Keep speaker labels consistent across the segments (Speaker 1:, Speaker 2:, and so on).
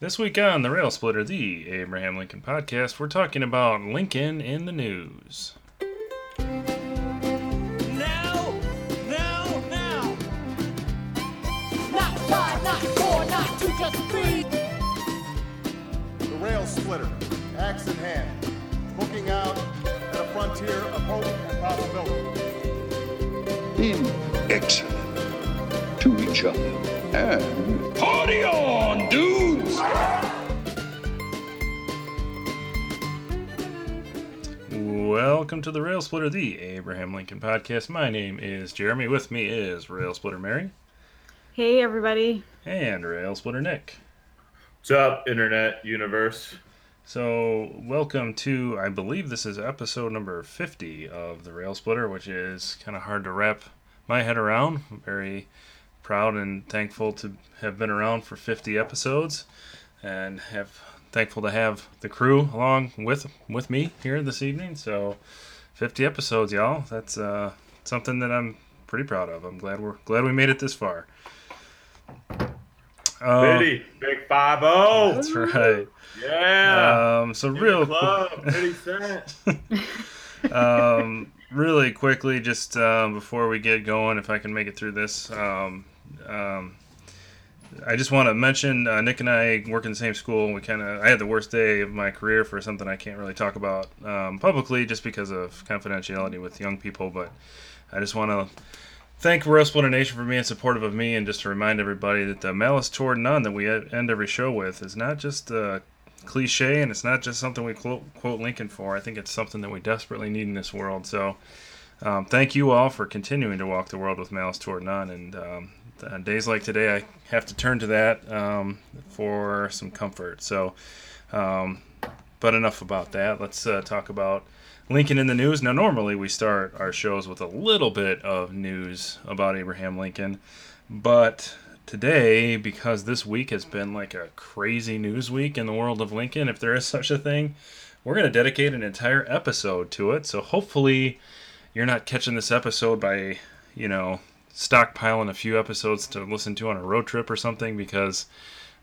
Speaker 1: This week on the Rail Splitter, the Abraham Lincoln podcast, we're talking about Lincoln in the news.
Speaker 2: Now, now, now.
Speaker 3: Not five, not four, not two, just three.
Speaker 4: The rail splitter, axe in hand, looking out at a frontier of hope and possibility.
Speaker 5: being excellent to each other. And party on,
Speaker 1: Welcome to the Rail Splitter, the Abraham Lincoln podcast. My name is Jeremy. With me is Rail Splitter Mary
Speaker 6: Hey, everybody.
Speaker 1: and Rail Splitter Nick.
Speaker 7: What's up, internet universe?
Speaker 1: So, welcome to, I believe this is episode number 50 of the Rail Splitter, which is kind of hard to wrap my head around. I'm very proud and thankful to have been around for 50 episodes and have thankful to have the crew along with with me here this evening. So, 50 episodes, y'all. That's uh, something that I'm pretty proud of. I'm glad we're glad we made it this far. Um,
Speaker 7: Biddy, big five zero.
Speaker 1: that's right.
Speaker 7: Yeah.
Speaker 1: Um, so
Speaker 7: the
Speaker 1: real
Speaker 7: Cent.
Speaker 1: um, really quickly, just um, before we get going, if I can make it through this, um, um, I just want to mention uh, Nick and I work in the same school. We kind of I had the worst day of my career for something I can't really talk about um, publicly, just because of confidentiality with young people. But I just want to thank Rail Splitter Nation for being supportive of me, and just to remind everybody that the malice toward none that we end every show with is not just a cliche, and it's not just something we quote, quote Lincoln for. I think it's something that we desperately need in this world. So, um, thank you all for continuing to walk the world with malice toward none. And um, on days like today, I have to turn to that um, for some comfort. So, um, but enough about that. Let's uh, talk about Lincoln in the news. Now, normally we start our shows with a little bit of news about Abraham Lincoln, but today, because this week has been like a crazy news week in the world of Lincoln, if there is such a thing, we're going to dedicate an entire episode to it. So hopefully, you're not catching this episode by, you know, stockpiling a few episodes to listen to on a road trip or something because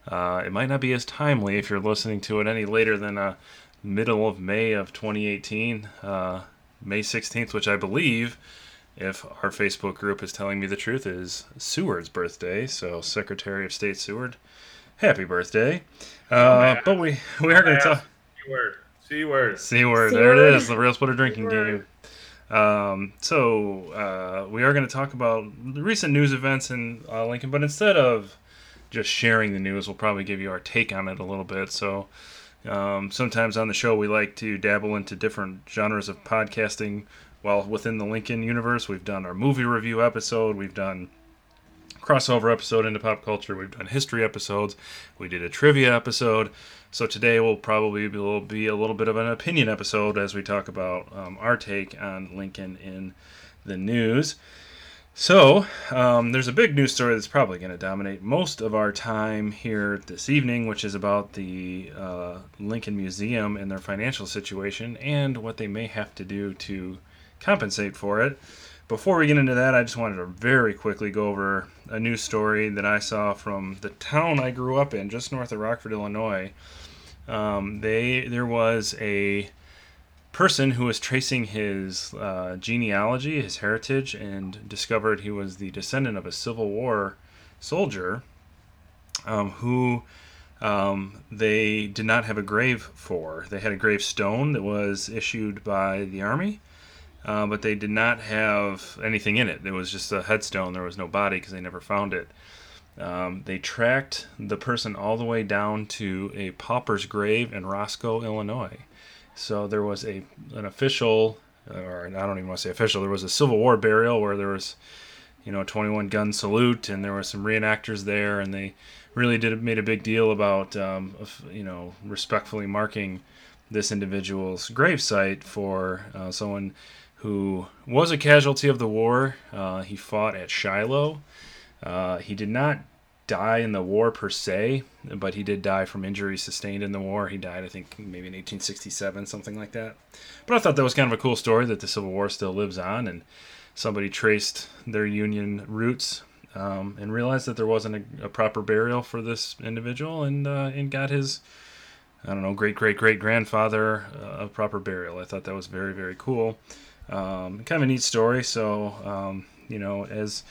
Speaker 1: uh, it might not be as timely if you're listening to it any later than uh, middle of May of 2018, uh, May 16th, which I believe, if our Facebook group is telling me the truth, is Seward's birthday. So Secretary of State Seward, happy birthday! Uh, but we we are going to talk.
Speaker 7: C word. C word.
Speaker 1: C word. There it is. The Rail Splitter drinking
Speaker 6: C word.
Speaker 1: game. Um, so uh, we are going to talk about the recent news events in uh, Lincoln, but instead of just sharing the news, we'll probably give you our take on it a little bit. So um, sometimes on the show, we like to dabble into different genres of podcasting. While within the Lincoln universe, we've done our movie review episode, we've done crossover episode into pop culture. We've done history episodes. We did a trivia episode. So today will probably be, a little bit of an opinion episode as we talk about um, our take on Lincoln in the news. So um, there's a big news story that's probably going to dominate most of our time here this evening, which is about the uh, Lincoln Museum and their financial situation and what they may have to do to compensate for it. Before we get into that, I just wanted to very quickly go over a news story that I saw from the town I grew up in, just north of Rockford, Illinois. Um, they there was a person who was tracing his uh, genealogy, his heritage, and discovered he was the descendant of a Civil War soldier um, who um, they did not have a grave for. They had a gravestone that was issued by the Army, uh, but they did not have anything in it. It was just a headstone. There was no body because they never found it. Um, they tracked the person all the way down to a pauper's grave in Roscoe, Illinois. So there was a an official, or I don't even want to say official. There was a Civil War burial where there was, you know, a 21 gun salute, and there were some reenactors there, and they really did made a big deal about, um, you know, respectfully marking this individual's gravesite for uh, someone who was a casualty of the war. Uh, he fought at Shiloh. Uh, he did not die in the war per se, but he did die from injuries sustained in the war. He died, I think, maybe in 1867, something like that. But I thought that was kind of a cool story that the Civil War still lives on and somebody traced their Union roots um, and realized that there wasn't a, a proper burial for this individual, and uh, and got his I don't know great great great grandfather uh, a proper burial. I thought that was very very cool. Um, kind of a neat story. So um, you know as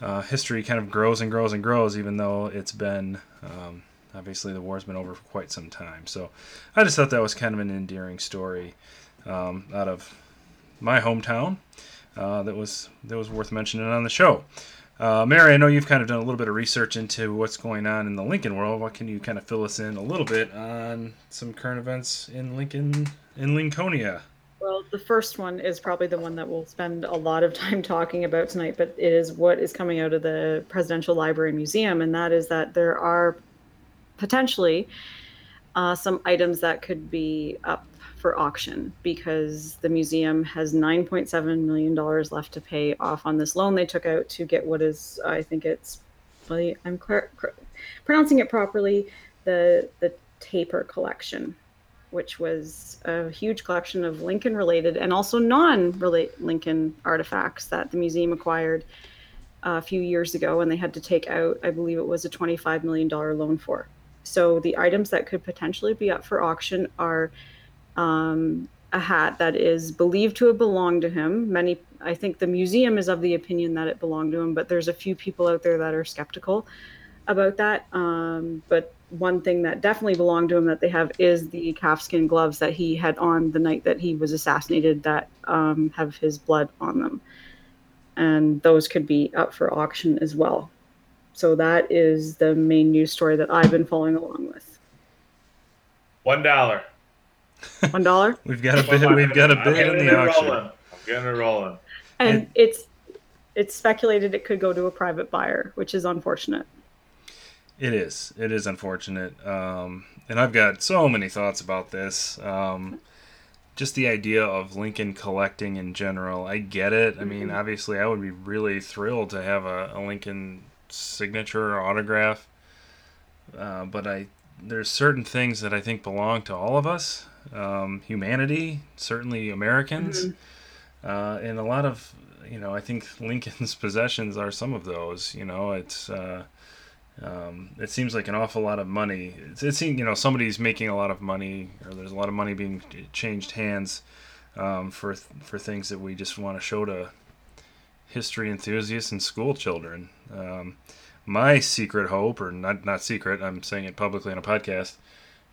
Speaker 1: uh, history kind of grows and grows and grows, even though it's been um, obviously the war's been over for quite some time. So I just thought that was kind of an endearing story um, out of my hometown uh, that was that was worth mentioning on the show. Uh, Mary, I know you've kind of done a little bit of research into what's going on in the Lincoln world. What can you kind of fill us in a little bit on some current events in Lincoln, in Lincolnia?
Speaker 6: Well, the first one is probably the one that we'll spend a lot of time talking about tonight, but it is what is coming out of the Presidential Library Museum, and that is that there are potentially uh, some items that could be up for auction because the museum has $9.7 million left to pay off on this loan they took out to get what is, I think it's, I'm pronouncing it properly, the, the Taper collection, which was a huge collection of Lincoln related and also non Lincoln artifacts that the museum acquired a few years ago and they had to take out, I believe it was a $25 million loan for. So the items that could potentially be up for auction are um, a hat that is believed to have belonged to him. Many, I think the museum is of the opinion that it belonged to him, but there's a few people out there that are skeptical about that. Um, but one thing that definitely belonged to him that they have is the calfskin gloves that he had on the night that he was assassinated that um, have his blood on them. And those could be up for auction as well. So that is the main news story that I've been following along with.
Speaker 7: One dollar.
Speaker 6: One dollar,
Speaker 1: We've got a bid. We've got a
Speaker 7: I'm
Speaker 1: bid in the auction.
Speaker 7: rolling. I'm getting it rolling.
Speaker 6: and
Speaker 1: And-
Speaker 6: it's it's speculated it could go to a private buyer, which is unfortunate.
Speaker 1: It is. It is unfortunate. Um, and I've got so many thoughts about this. Um, just the idea of Lincoln collecting in general. I get it. I mean, obviously, I would be really thrilled to have a, a Lincoln signature or autograph. Uh, but I, there's certain things that I think belong to all of us. Um, humanity, certainly Americans, uh, and a lot of, you know, I think Lincoln's possessions are some of those. You know, it's. Uh, um, it seems like an awful lot of money. It, it seems you know somebody's making a lot of money, or there's a lot of money being changed hands um, for for things that we just want to show to history enthusiasts and school children. Um, my secret hope, or not not secret, I'm saying it publicly on a podcast,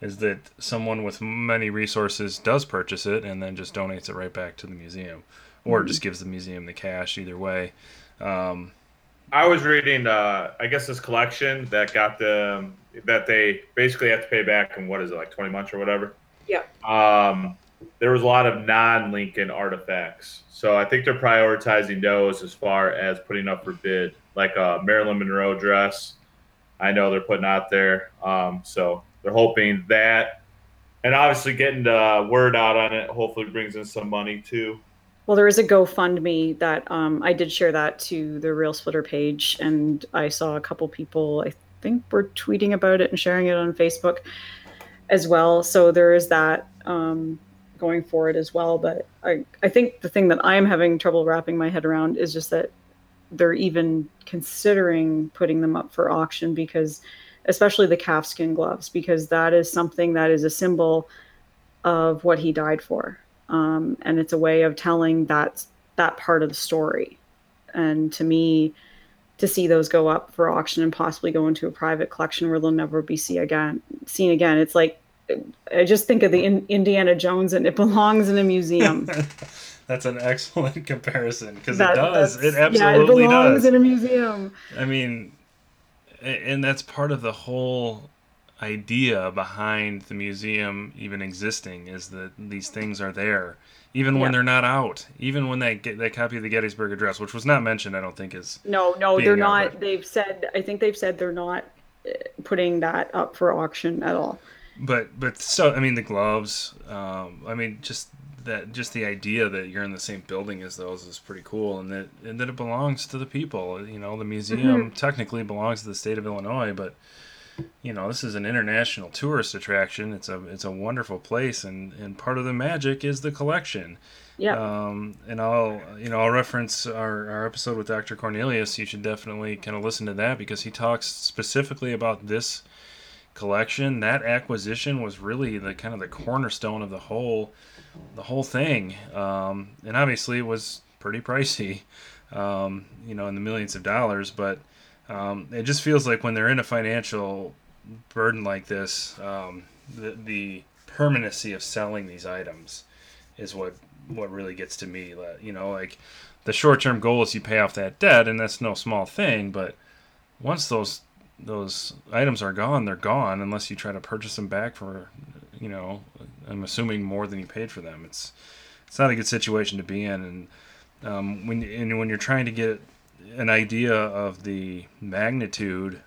Speaker 1: is that someone with many resources does purchase it and then just donates it right back to the museum, or just gives the museum the cash. Either way.
Speaker 7: I was reading, uh, I guess this collection that got the that they basically have to pay back in what is it like twenty months or whatever.
Speaker 6: Yeah.
Speaker 7: Um, there was a lot of non-Lincoln artifacts, so I think they're prioritizing those as far as putting up for bid, like a Marilyn Monroe dress. I know they're putting out there, um, so they're hoping that, and obviously getting the word out on it hopefully brings in some money too.
Speaker 6: Well, there is a GoFundMe that um, I did share that to the Rail Splitter page, and I saw a couple people, I think, were tweeting about it and sharing it on Facebook as well. So there is that um, going forward as well. But I, I think the thing that I'm having trouble wrapping my head around is just that they're even considering putting them up for auction because, especially the calfskin gloves, because that is something that is a symbol of what he died for um, and it's a way of telling that that part of the story. And to me, to see those go up for auction and possibly go into a private collection where they'll never be see again, seen again, it's like I just think of the in, Indiana Jones and it belongs in a museum.
Speaker 1: That's an excellent comparison because
Speaker 6: That-
Speaker 1: it does. It absolutely
Speaker 6: yeah, it belongs
Speaker 1: does.
Speaker 6: in a museum.
Speaker 1: I mean, and that's part of the whole idea behind the museum even existing is that these things are there even when they're not out even when they get that copy of the gettysburg address which was not mentioned i don't think is
Speaker 6: No, no, they're not. They've said. I think they've said they're not uh, putting that up for auction at all.
Speaker 1: but but so i mean the gloves um i mean just that just the idea that you're in the same building as those is pretty cool and that and that it belongs to the people you know the museum technically belongs to the state of illinois but you know, this is an international tourist attraction. It's a it's a wonderful place, and and part of the magic is the collection.
Speaker 6: Yeah.
Speaker 1: Um, and I'll you know I'll reference our, our episode with Dr. Cornelius. You should definitely kind of listen to that because he talks specifically about this collection. That acquisition was really the kind of the cornerstone of the whole the whole thing. Um, and obviously it was pretty pricey, um, you know, in the millions of dollars. But um, it just feels like when they're in a financial burden like this, um, the, the permanency of selling these items is what what really gets to me. You know, like the short term goal is you pay off that debt, and that's no small thing. But once those those items are gone, they're gone unless you try to purchase them back for, you know, I'm assuming more than you paid for them. It's it's not a good situation to be in, and um, when and when you're trying to get an idea of the magnitude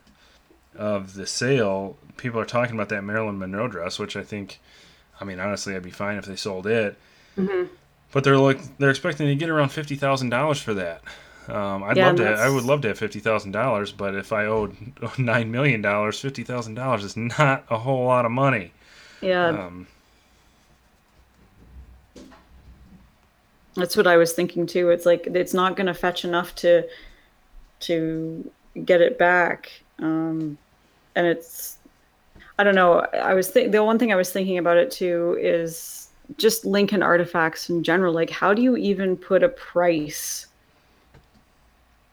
Speaker 1: of the sale, people are talking about that Marilyn Monroe dress, which I think, I mean, honestly, I'd be fine if they sold it. But they're like they're expecting to get around fifty thousand dollars for that. Um, I'd
Speaker 6: Yeah,
Speaker 1: love to. I would love to have fifty thousand dollars, but if I owed nine million dollars, fifty thousand dollars is not a whole lot of money.
Speaker 6: Yeah.
Speaker 1: Um,
Speaker 6: That's what I was thinking too. It's like it's not going to fetch enough to to get it back, um, and it's I don't know. I was the one thing I was thinking about it too is just Lincoln artifacts in general. Like, how do you even put a price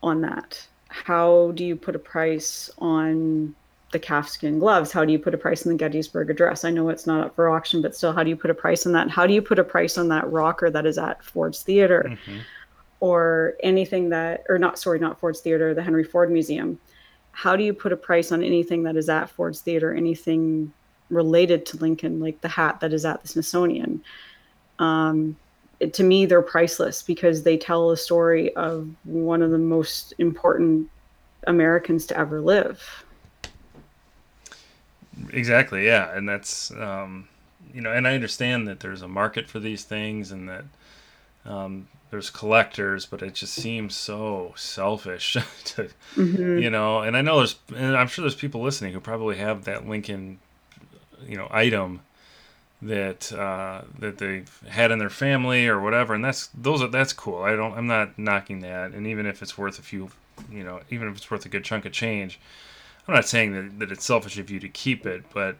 Speaker 6: on that? How do you put a price on the calfskin gloves? How do you put a price on the Gettysburg Address? I know it's not up for auction, but still, how do you put a price on that? How do you put a price on that rocker that is at Ford's Theater, or anything that, or not? Sorry, not Ford's Theater, the Henry Ford Museum. How do you put a price on anything that is at Ford's Theater? Anything related to Lincoln, like the hat that is at the Smithsonian? Um, it- to me, they're priceless because they tell a story of one of the most important Americans to ever live.
Speaker 1: Exactly, yeah, and that's um, you know, and I understand that there's a market for these things and that um, there's collectors, but it just seems so selfish to you know. And I know there's, and I'm sure there's people listening who probably have that Lincoln, you know, item that uh, that they've had in their family or whatever, and that's those are that's cool. I don't, I'm not knocking that, and even if it's worth a few, you know, even if it's worth a good chunk of change. I'm not saying that, that it's selfish of you to keep it, but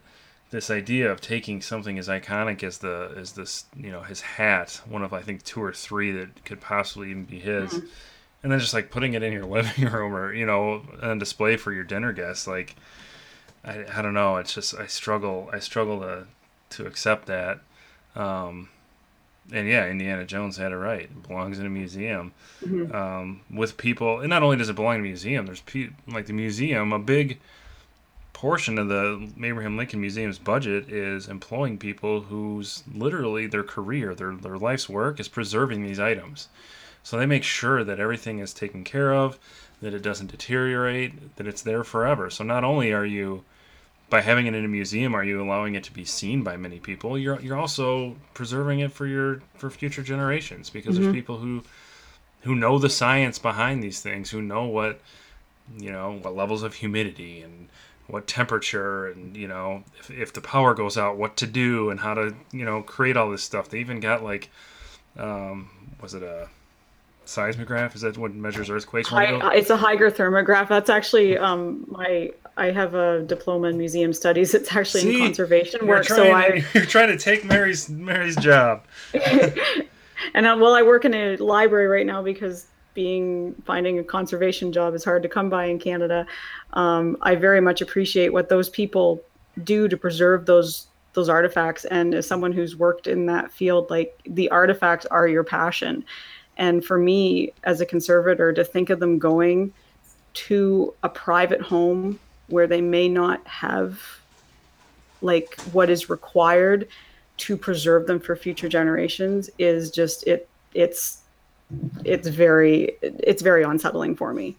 Speaker 1: this idea of taking something as iconic as the as this you know his hat, one of I think two or three that could possibly even be his, and then just like putting it in your living room or you know on display for your dinner guests, like I, I don't know, it's just I struggle I struggle to to accept that. Um, and yeah, Indiana Jones had it right. It belongs in a museum um, with people. And not only does it belong in a museum, there's pe- like the museum. A big portion of the Abraham Lincoln Museum's budget is employing people whose literally their career, their their life's work is preserving these items. So they make sure that everything is taken care of, that it doesn't deteriorate, that it's there forever. So not only are you by having it in a museum are you allowing it to be seen by many people you're you're also preserving it for your for future generations because there's mm-hmm. people who who know the science behind these things who know what you know what levels of humidity and what temperature and you know if, if the power goes out what to do and how to you know create all this stuff they even got like um was it a seismograph is that what measures earthquakes when they go-
Speaker 6: Hi, it's a hygrothermograph. That's actually um, my. I have a diploma in museum studies. It's actually
Speaker 1: See?
Speaker 6: in conservation work. So I
Speaker 1: you're trying to take mary's mary's job
Speaker 6: and I, well, I work in a library right now because being finding a conservation job is hard to come by in Canada. Um, I very much appreciate what those people do to preserve those those artifacts. And as someone who's worked in that field, like the artifacts are your passion. And for me, as a conservator, to think of them going to a private home where they may not have like what is required to preserve them for future generations is just it it's it's very it's very unsettling for me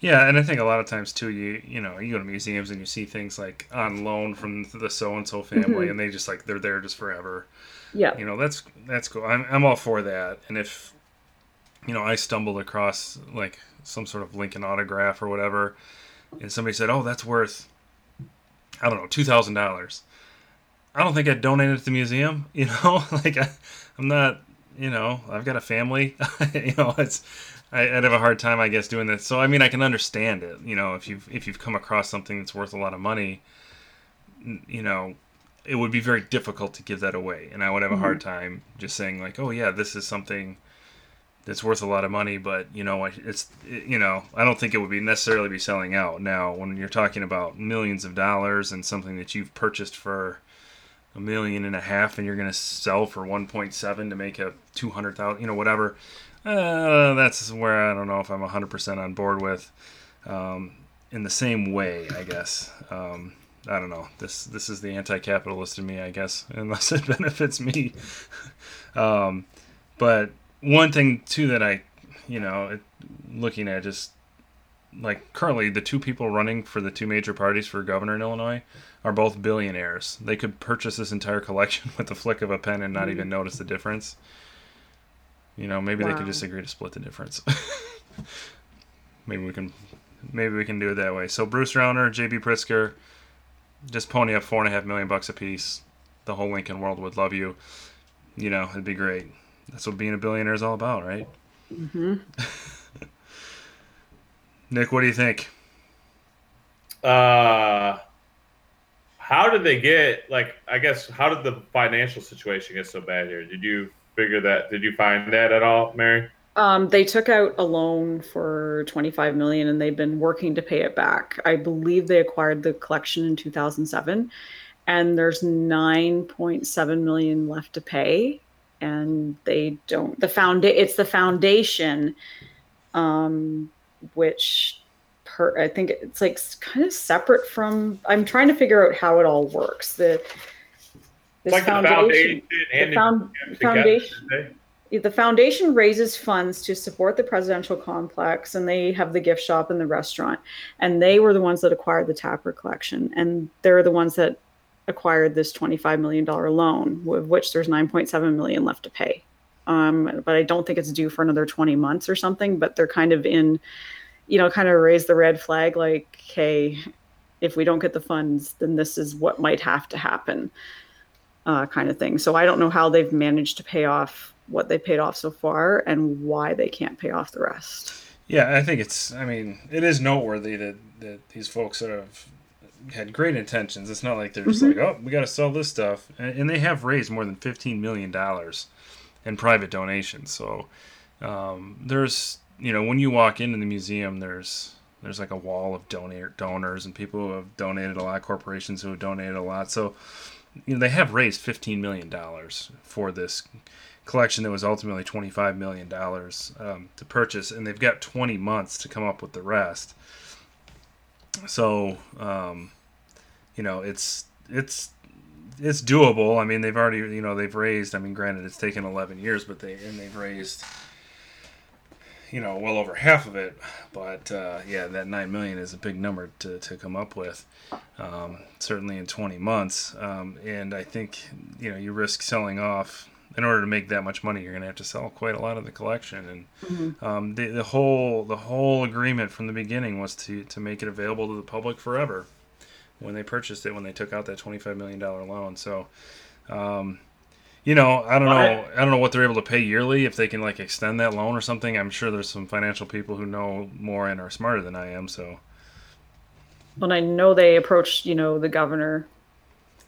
Speaker 1: Yeah, and I think a lot of times too, you you know, you go to museums and you see things like on loan from the so and so family, mm-hmm. and they just like they're there just forever.
Speaker 6: yeah
Speaker 1: You know, that's that's cool. I'm I'm all for that. And if you know, I stumbled across like some sort of Lincoln autograph or whatever, and somebody said, "Oh, that's worth I don't know two thousand dollars," I don't think I'd donate it to the museum. You know, like I, I'm not. You know, I've got a family. you know, it's I, I'd have a hard time, I guess, doing this. So I mean, I can understand it. You know, if you've if you've come across something that's worth a lot of money, you know, it would be very difficult to give that away, and I would have a hard mm-hmm. time just saying like, "Oh yeah, this is something." that's worth a lot of money, but you know, it's it, you know, I don't think it would be necessarily be selling out. Now, when you're talking about millions of dollars and something that you've purchased for a million and a half, and you're going to sell for 1.7 to make a 200,000, you know, whatever. Uh, that's where I don't know if I'm 100% on board with. Um, in the same way, I guess. Um, I don't know. This this is the anti-capitalist in me, I guess, unless it benefits me. um, but one thing too that I, you know, it, looking at just like currently the two people running for the two major parties for governor in Illinois are both billionaires. They could purchase this entire collection with the flick of a pen and not even notice the difference. You know, maybe they could just agree to split the difference. maybe we can, maybe we can do it that way. So Bruce Rauner, JB Pritzker, just pony up four and a half million bucks a piece. The whole Lincoln world would love you. You know, it'd be great. That's what being a billionaire is all about, right? Mm-hmm. Nick, what do you think?
Speaker 7: Uh, how did they get like? I guess how did the financial situation get so bad here? Did you figure that? Did you find that at all, Mary?
Speaker 6: Um, they took out a loan for 25 million and they've been working to pay it back. I believe they acquired the collection in 2007 and there's 9.7 million left to pay and they don't the found it's the foundation um which per I think it's like kind of separate from I'm trying to figure out how it all works. The
Speaker 7: like the foundation
Speaker 6: the found, foundation
Speaker 7: didn't
Speaker 6: the foundation raises funds to support the presidential complex and they have the gift shop and the restaurant and they were the ones that acquired the Taper collection and they're the ones that acquired this 25 million dollar loan with which there's 9.7 million left to pay um, but i don't think it's due for another 20 months or something but they're kind of in you know kind of raise the red flag like hey if we don't get the funds then this is what might have to happen uh, kind of thing so i don't know how they've managed to pay off what they paid off so far and why they can't pay off the rest.
Speaker 1: Yeah, I think it's. I mean, it is noteworthy that that these folks sort of had great intentions. It's not like they're just like, oh, we got to sell this stuff, and, and they have raised more than fifteen million dollars in private donations. So um, there's, you know, when you walk into the museum, there's there's like a wall of donor donors and people who have donated a lot, corporations who have donated a lot. So you know, they have raised fifteen million dollars for this collection that was ultimately $25 million um, to purchase, and they've got 20 months to come up with the rest. So, um, you know, it's it's it's doable. I mean, they've already, you know, they've raised. I mean, granted, it's taken 11 years, but they and they've raised, you know, well over half of it. But uh, yeah, that nine million is a big number to to come up with. Um, certainly in 20 months, um, and I think you know you risk selling off in order to make that much money, you're going to have to sell quite a lot of the collection. And um, the the whole the whole agreement from the beginning was to to make it available to the public forever. When they purchased it, when they took out that twenty five million dollar loan, so. Um, you know, I don't know. I don't know what they're able to pay yearly. If they can like extend that loan or something, I'm sure there's some financial people who know more and are smarter than I am. So,
Speaker 6: And I know they approached, you know, the governor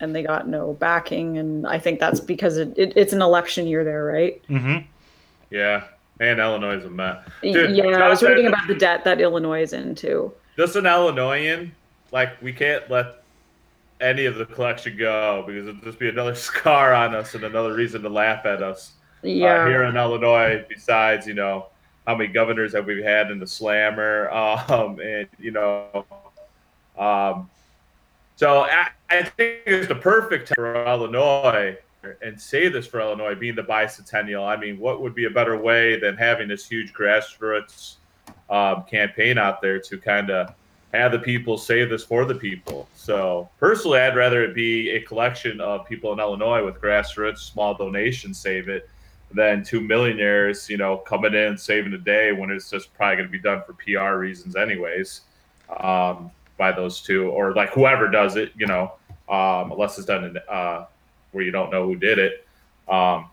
Speaker 6: and they got no backing. And I think that's because it, it, it's an election year there, right?
Speaker 1: mm-hmm.
Speaker 7: Yeah, and Illinois is a mess. Dude,
Speaker 6: yeah, I was reading about the debt that Illinois is in too.
Speaker 7: Just an Illinoisan, like we can't let any of the collection go because it'll just be another scar on us and another reason to laugh at us.
Speaker 6: Yeah.
Speaker 7: uh, here in Illinois. Besides, you know, how many governors have we had in the slammer? Um, and you know, um, so I, I think it's the perfect time for Illinois and say this for Illinois being the bicentennial. I mean, what would be a better way than having this huge grassroots um, campaign out there to kind of have the people save this for the people. So personally, I'd rather it be a collection of people in Illinois with grassroots small donations save it than two millionaires, you know, coming in saving a day when it's just probably going to be done for PR reasons anyways. Um, by those two, or like whoever does it, you know, um, unless it's done in, uh, where you don't know who did it. Um,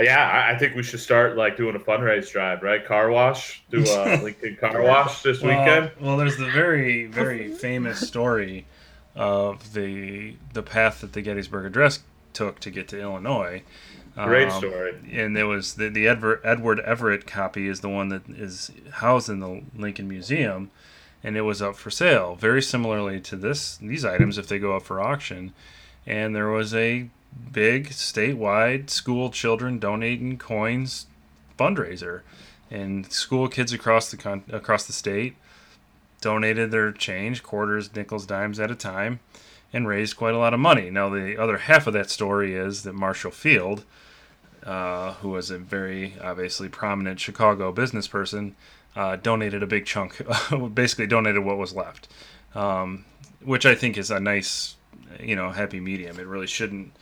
Speaker 7: yeah, I, I think we should start like doing a fundraise drive, right? Car wash, do a Lincoln car wash this
Speaker 1: Well,
Speaker 7: weekend.
Speaker 1: well, there's the very, very famous story of the the path that the Gettysburg Address took to get to Illinois.
Speaker 7: Great
Speaker 1: Um,
Speaker 7: story.
Speaker 1: and there was the, the Edward, Edward Everett copy is the one that is housed in the Lincoln Museum, and it was up for sale. Very similarly to this these items, if they go up for auction, and there was a big statewide school children donating coins fundraiser, and school kids across the con- across the state donated their change, quarters, nickels, dimes at a time, and raised quite a lot of money. Now, the other half of that story is that Marshall Field, uh, who was a very obviously prominent Chicago business person, uh, donated a big chunk, basically donated what was left, um, which I think is a nice, you know, happy medium. It really shouldn't,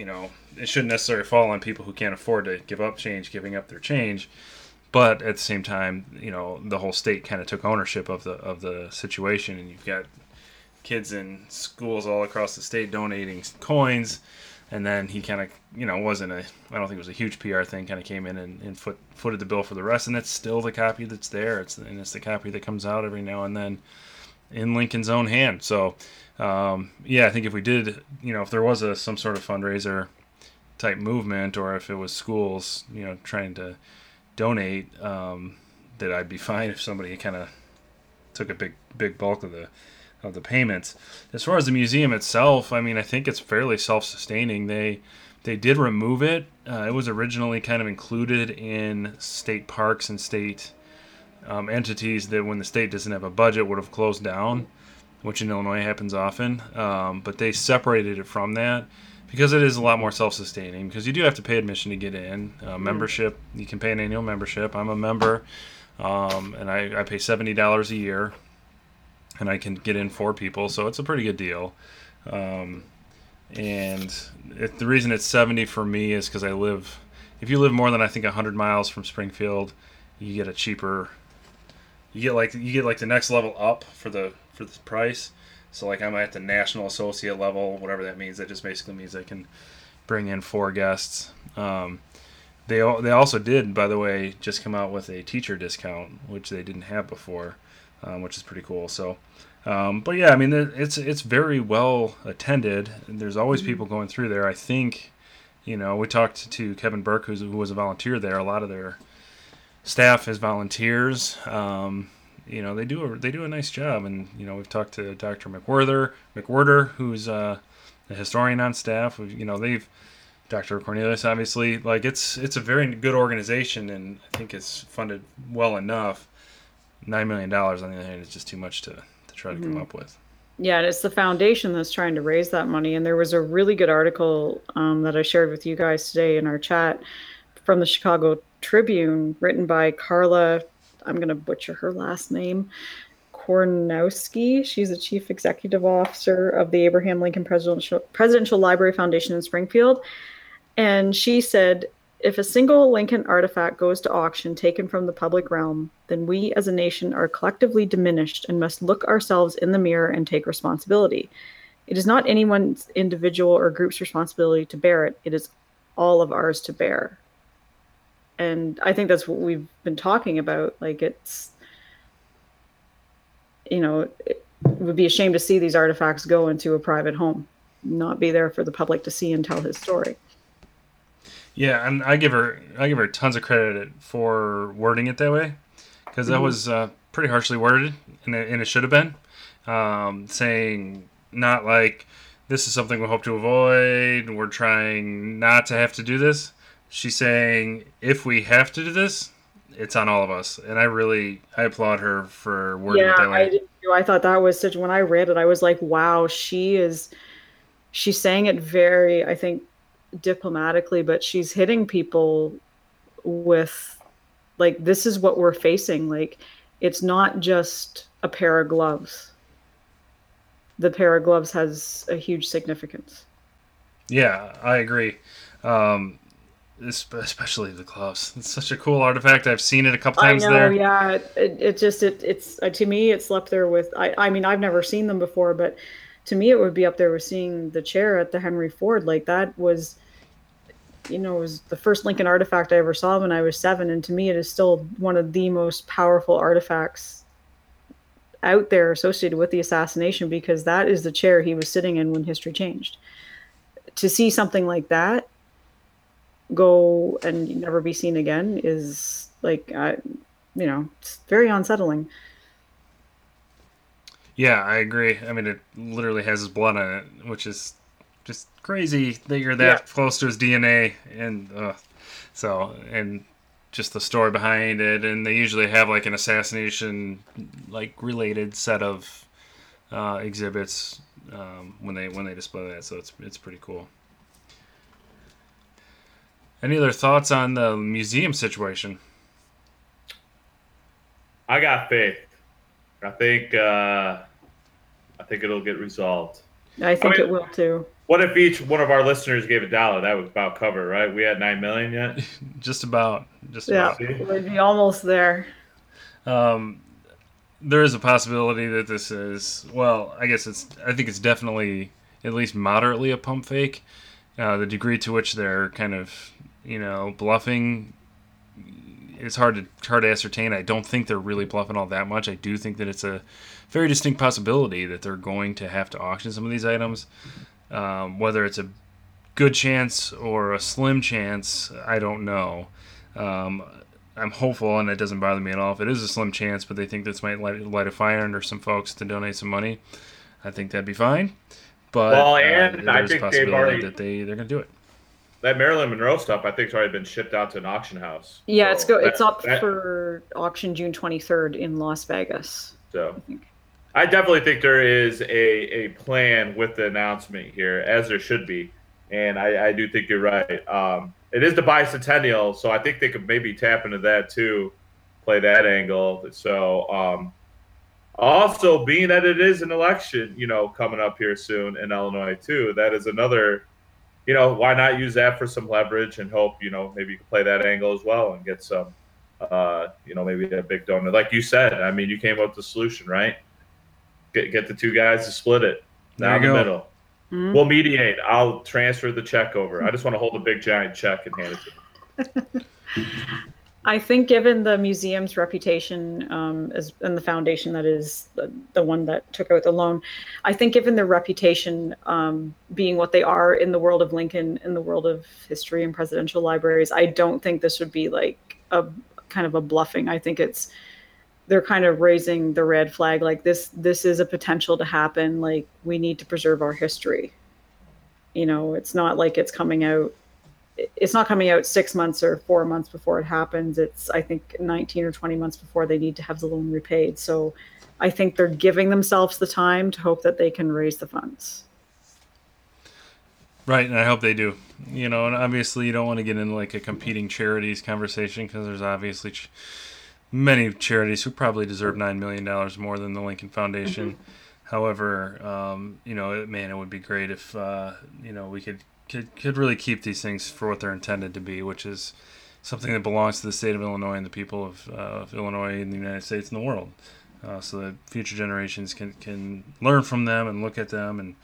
Speaker 1: you know, it shouldn't necessarily fall on people who can't afford to give up change, giving up their change. But at the same time, you know, the whole state kind of took ownership of the of the situation, and you've got kids in schools all across the state donating coins and then he kind of you know wasn't a i don't think it was a huge pr thing kind of came in and, and foot, footed the bill for the rest and it's still the copy that's there it's and it's the copy that comes out every now and then in lincoln's own hand so um, yeah i think if we did you know if there was a some sort of fundraiser type movement or if it was schools you know trying to donate um, that i'd be fine if somebody kind of took a big big bulk of the of the payments. As far as the museum itself, I mean, I think it's fairly self-sustaining. They they did remove it. Uh, it was originally kind of included in state parks and state um, entities that, when the state doesn't have a budget, would have closed down, which in Illinois happens often. Um, but they separated it from that because it is a lot more self-sustaining. Because you do have to pay admission to get in. Uh, membership, you can pay an annual membership. I'm a member, um, and I, I pay seventy dollars a year and I can get in four people, so it's a pretty good deal. Um, and it, the reason it's 70 for me is because I live, if you live more than I think 100 miles from Springfield, you get a cheaper, you get like you get like the next level up for the for the price. So like I'm at the national associate level, whatever that means. That just basically means I can bring in four guests. Um, they they also did, by the way, just come out with a teacher discount, which they didn't have before, um, which is pretty cool. So, um, but yeah, I mean, it's it's very well attended. There's always people going through there. I think, you know, we talked to Kevin Burke, who's, who was a volunteer there. A lot of their staff is volunteers. Um, you know, they do a they do a nice job, and you know, we've talked to Dr. McWhirter, McWhirter, who's uh, a historian on staff. You know, they've Dr. Cornelius, obviously, like it's it's a very good organization, and I think it's funded well enough. Nine million dollars on the other hand is just too much to, to try to come up with.
Speaker 6: Yeah, and it's the foundation that's trying to raise that money. And there was a really good article um, that I shared with you guys today in our chat from the Chicago Tribune, written by Carla. I'm going to butcher her last name. Knorowski. She's the chief executive officer of the Abraham Lincoln Presidential, Presidential Library Foundation in Springfield. And she said, if a single Lincoln artifact goes to auction taken from the public realm, then we as a nation are collectively diminished and must look ourselves in the mirror and take responsibility. It is not anyone's individual or group's responsibility to bear it, it is all of ours to bear. And I think that's what we've been talking about. Like, it's, you know, it would be a shame to see these artifacts go into a private home, not be there for the public to see and tell his story.
Speaker 1: Yeah, and I give her I give her tons of credit for wording it that way because that was uh, pretty harshly worded, and it, and it should have been um, saying not like this is something we hope to avoid. We're trying not to have to do this. She's saying if we have to do this, it's on all of us, and I really I applaud her for wording
Speaker 6: yeah,
Speaker 1: it that way.
Speaker 6: I did. I thought that was such. When I read it, I was like, "Wow, she is." She's saying it very, I think, diplomatically, but she's hitting people with, like, this is what we're facing. Like, it's not just a pair of gloves. The pair of gloves has a huge significance.
Speaker 1: Yeah, I agree. Um, especially the gloves. It's such a cool artifact. I've seen it a couple
Speaker 6: I
Speaker 1: times
Speaker 6: know,
Speaker 1: there.
Speaker 6: yeah. It, it just it, it's uh, to me it's up there with I I mean I've never seen them before, but to me it would be up there with seeing the chair at the Henry Ford. Like that was, you know, it was the first Lincoln artifact I ever saw when I was seven, and to me it is still one of the most powerful artifacts out there associated with the assassination because that is the chair he was sitting in when history changed. To see something like that go and never be seen again is like I, you know, it's very unsettling.
Speaker 1: Yeah, I agree. I mean, it literally has his blood on it, which is just crazy that you're that
Speaker 7: Yeah.
Speaker 1: close to his DNA, and uh, so and just the story behind it. And they usually have like an assassination, like related set of uh, exhibits um, when they when they display that. So it's it's pretty cool. Any other thoughts on the museum situation?
Speaker 7: I got faith. I think uh, I think it'll get resolved.
Speaker 6: I think
Speaker 7: mean-
Speaker 6: it will too.
Speaker 7: What if each one of our listeners gave a dollar? That was about cover, right? We had nine million yet.
Speaker 1: Just about. Just
Speaker 6: Yeah,
Speaker 1: about.
Speaker 6: we'd be almost there.
Speaker 1: Um, there is a possibility that this is well. I guess it's. I think it's definitely at least moderately a pump fake. Uh, the degree to which they're kind of you know bluffing it's hard to hard to ascertain. I don't think they're really bluffing all that much. I do think that it's a very distinct possibility that they're going to have to auction some of these items. Um, whether it's a good chance or a slim chance, I don't know. Um, I'm hopeful, and it doesn't bother me at all if it is a slim chance. But they think this might light, light a fire under some folks to donate some money. I think that'd be fine. But
Speaker 7: Well,
Speaker 1: uh,
Speaker 7: and I
Speaker 1: there's a
Speaker 7: think they've
Speaker 1: possibility
Speaker 7: already-
Speaker 1: that they they're gonna do it.
Speaker 7: That Marilyn Monroe stuff, I think, has already been shipped out to an auction house.
Speaker 6: Yeah,
Speaker 7: So
Speaker 6: it's go.
Speaker 7: that-
Speaker 6: It's up
Speaker 7: that-
Speaker 6: for auction June 23rd in Las Vegas.
Speaker 7: So
Speaker 6: I.
Speaker 7: I definitely think there is a, a plan with the announcement here, as there should be. And I, I do think you're right. Um, it is the bicentennial, so I think they could maybe tap into that too, play that angle. So, um, also being that it is an election, you know, coming up here soon in Illinois too, that is another, you know, why not use that for some leverage and hope, you know, maybe you can play that angle as well and get some, uh, you know, maybe a big donor. Like you said, I mean, you came up with the solution, right? Get get the two guys to split it
Speaker 1: There
Speaker 7: down the
Speaker 1: go.
Speaker 7: middle.
Speaker 6: Mhm.
Speaker 7: We'll mediate. I'll transfer the check over. I just want to hold a big giant check and hand it to you.
Speaker 6: I think, given the museum's reputation um, as and the foundation that is the, the one that took out the loan, I think, given their reputation um, being what they are in the world of Lincoln, in the world of history and presidential libraries, I don't think this would be like a kind of a bluffing. I think it's they're kind of raising the red flag, like this. This is a potential to happen. Like we need to preserve our history. You know, it's not like it's coming out it's not coming out six months or four months before it happens. It's I think 19 or 20 months before they need to have the loan repaid. So I think they're giving themselves the time to hope that they can raise the funds.
Speaker 1: Right, and I hope they do. You know, and obviously you don't want to get into like a competing charities conversation because there's obviously ch- many charities who probably deserve nine million dollars more than the Lincoln Foundation. However, um, you know, man, it would be great if uh, you know we could, could could really keep these things for what they're intended to be, which is something that belongs to the state of Illinois and the people of, uh, of Illinois and the United States and the world, uh, so that future generations can can learn from them and look at them and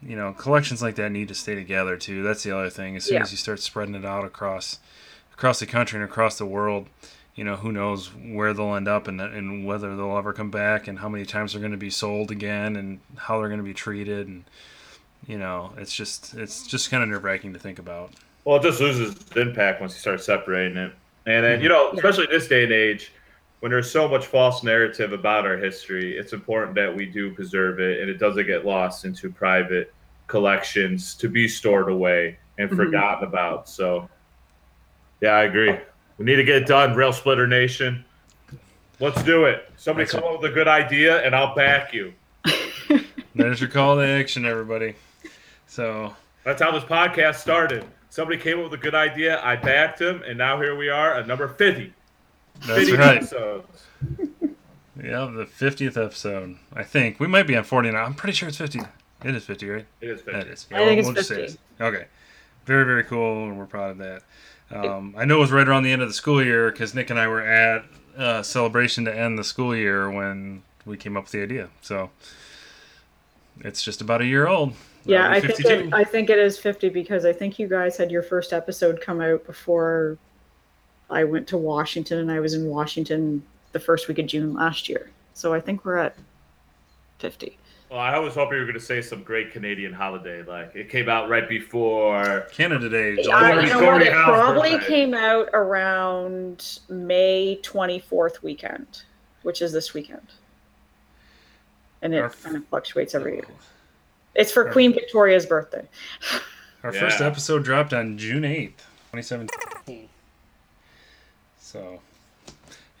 Speaker 1: you know, collections like that need to stay together too. That's the other thing. As soon
Speaker 6: Yeah.
Speaker 1: as you start spreading it out across across the country and across the world, you know, who knows where they'll end up and and whether they'll ever come back and how many times they're going to be sold again and how they're going to be treated and you know, it's just it's just kind of nerve wracking to think about.
Speaker 7: Well, it just loses its impact once you start separating it. And then, you know, especially in this day and age, when there's so much false narrative about our history, it's important that we do preserve it and it doesn't get lost into private collections to be stored away and
Speaker 6: Mhm.
Speaker 7: forgotten about. So, yeah, I agree. We need to get it done, Rail Splitter Nation. Let's do it. Somebody
Speaker 1: That's
Speaker 7: come up with a good idea and I'll back you.
Speaker 1: There's your call to action, everybody. So
Speaker 7: That's how this podcast started. Somebody came up with a good idea, I backed him, and now here we are at number 50.
Speaker 1: that's
Speaker 7: 50
Speaker 1: right.
Speaker 7: episodes.
Speaker 1: Yeah, the fiftieth episode. I think we might be on forty now. I'm pretty sure it's fifty. It is fifty, right?
Speaker 7: It is 50.
Speaker 1: That is.
Speaker 6: I think it's
Speaker 1: just say
Speaker 6: 50.
Speaker 1: Okay. very very cool, and we're proud of that. Um, I know it was right around the end of the school year because Nick and I were at a celebration to end the school year when we came up with the idea. So it's just about a year old.
Speaker 6: Yeah, I think it, I think it is 50 because I think you guys had your first episode come out before I went to Washington and I was in Washington the first week of June last year. So I think we're at 50.
Speaker 7: Well, I was hoping you were going to say some great Canadian holiday. Like it came out right before.
Speaker 1: Canada Day.
Speaker 6: I, you know what? It probably
Speaker 7: birthday.
Speaker 6: came out around May 24th weekend, which is this weekend. And it
Speaker 1: Our-
Speaker 6: kind of fluctuates every oh. year. It's for Queen Victoria's birthday.
Speaker 1: Our first episode dropped on June 8th, 2017. So,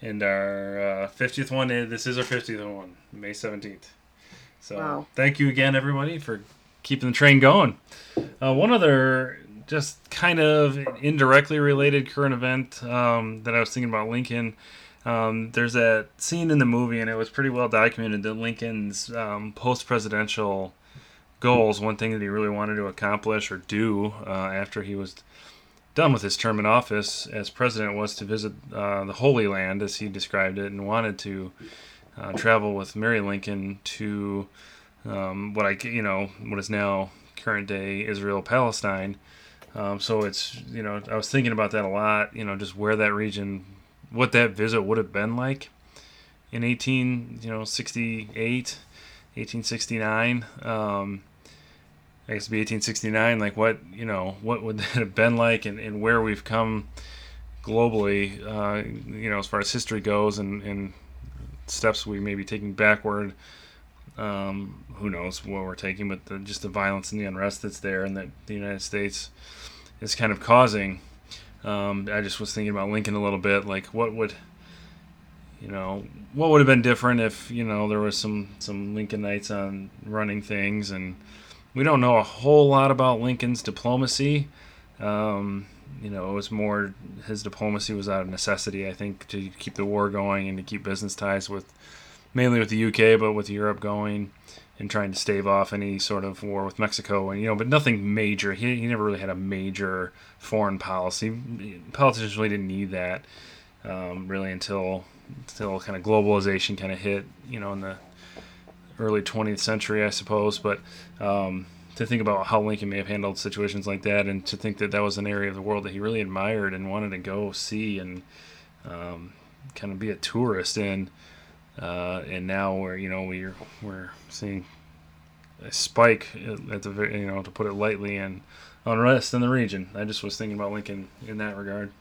Speaker 1: and our uh, 50th one, is, this is our 50th one, May 17th. So,
Speaker 6: Wow.
Speaker 1: thank you again, everybody, for keeping the train going. Uh, one other, just kind of indirectly related current event um, that I was thinking about Lincoln. Um, there's that scene in the movie, and it was pretty well documented that Lincoln's um, post presidential goals, one thing that he really wanted to accomplish or do uh, after he was done with his term in office as president, was to visit uh, the Holy Land, as he described it, and wanted to uh, travel with Mary Lincoln to um, what I, you know, what is now current day Israel Palestine. Um, so it's, you know, I was thinking about that a lot, you know, just where that region, what that visit would have been like in 18, you know, 68, 1869. Um, I guess it'd be 1869. Like what, you know, what would that have been like and, and where we've come globally, uh, you know, as far as history goes and, and steps we may be taking backward. Um, who knows what we're taking, but the, just the violence and the unrest that's there and that the United States is kind of causing. Um, I just was thinking about Lincoln a little bit, like what would, you know, what would have been different if you know there was some some Lincolnites on running things, and we don't know a whole lot about Lincoln's diplomacy. Um, you know, it was more his diplomacy was out of necessity, I think, to keep the war going and to keep business ties with mainly with the UK, but with Europe going and trying to stave off any sort of war with Mexico, and you know, but nothing major. He, he never really had a major foreign policy. Politicians really didn't need that um, really until until kind of globalization kind of hit, you know, in the early 20th century, I suppose. But um, to think about how Lincoln may have handled situations like that, and to think that that was an area of the world that he really admired and wanted to go see and um, kind of be a tourist in. Uh, and now we're you know we're we're seeing a spike at the you know to put it lightly in unrest in the region. I just was thinking about Lincoln in that regard.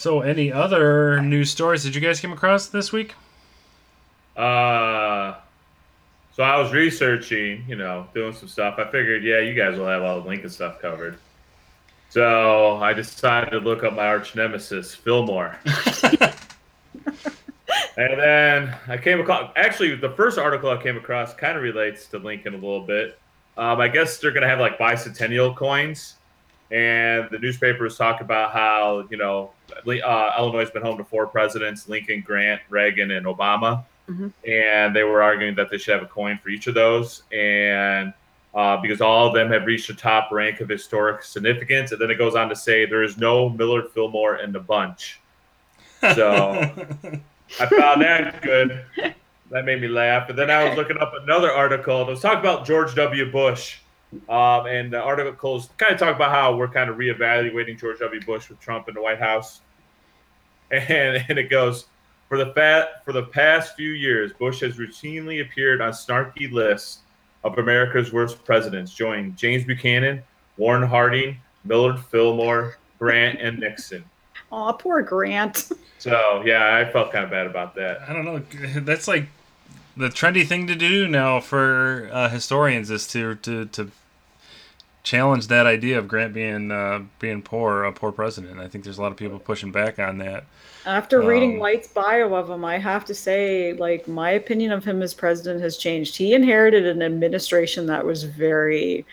Speaker 1: So, any other news stories that you guys came across this week?
Speaker 7: Uh, so I was researching, you know, doing some stuff. I figured, yeah, you guys will have all the Lincoln stuff covered. So I decided to look up my arch nemesis, Fillmore. and then I came across, actually, the first article I came across kind of relates to Lincoln a little bit. Um, I guess they're going to have like bicentennial coins. And the newspapers talk about how, you know, uh, Illinois has been home to four presidents Lincoln, Grant, Reagan, and Obama and they were arguing that they should have a coin for each of those, and uh, because all of them have reached the top rank of historic significance. And then it goes on to say there is no Millard Fillmore in the bunch. So I found that good. That made me laugh. And then I was looking up another article that was talking about George W. Bush. Um, and the articles kind of talk about how we're kind of reevaluating George W. Bush with Trump in the White House. And, and it goes, for the fat for the past few years, Bush has routinely appeared on snarky lists of America's worst presidents, joining James Buchanan, Warren Harding, Millard Fillmore, Grant, and Nixon.
Speaker 6: Aw, poor Grant.
Speaker 7: So yeah, I felt kind of bad about that.
Speaker 1: I don't know. That's like the trendy thing to do now for uh, historians is to to to challenge that idea of Grant being uh, being poor, a poor president. I think there's a lot of people pushing back on that.
Speaker 6: After reading
Speaker 1: Um,
Speaker 6: White's bio of him, I have to say, like, my opinion of him as president has changed. He inherited an administration that was very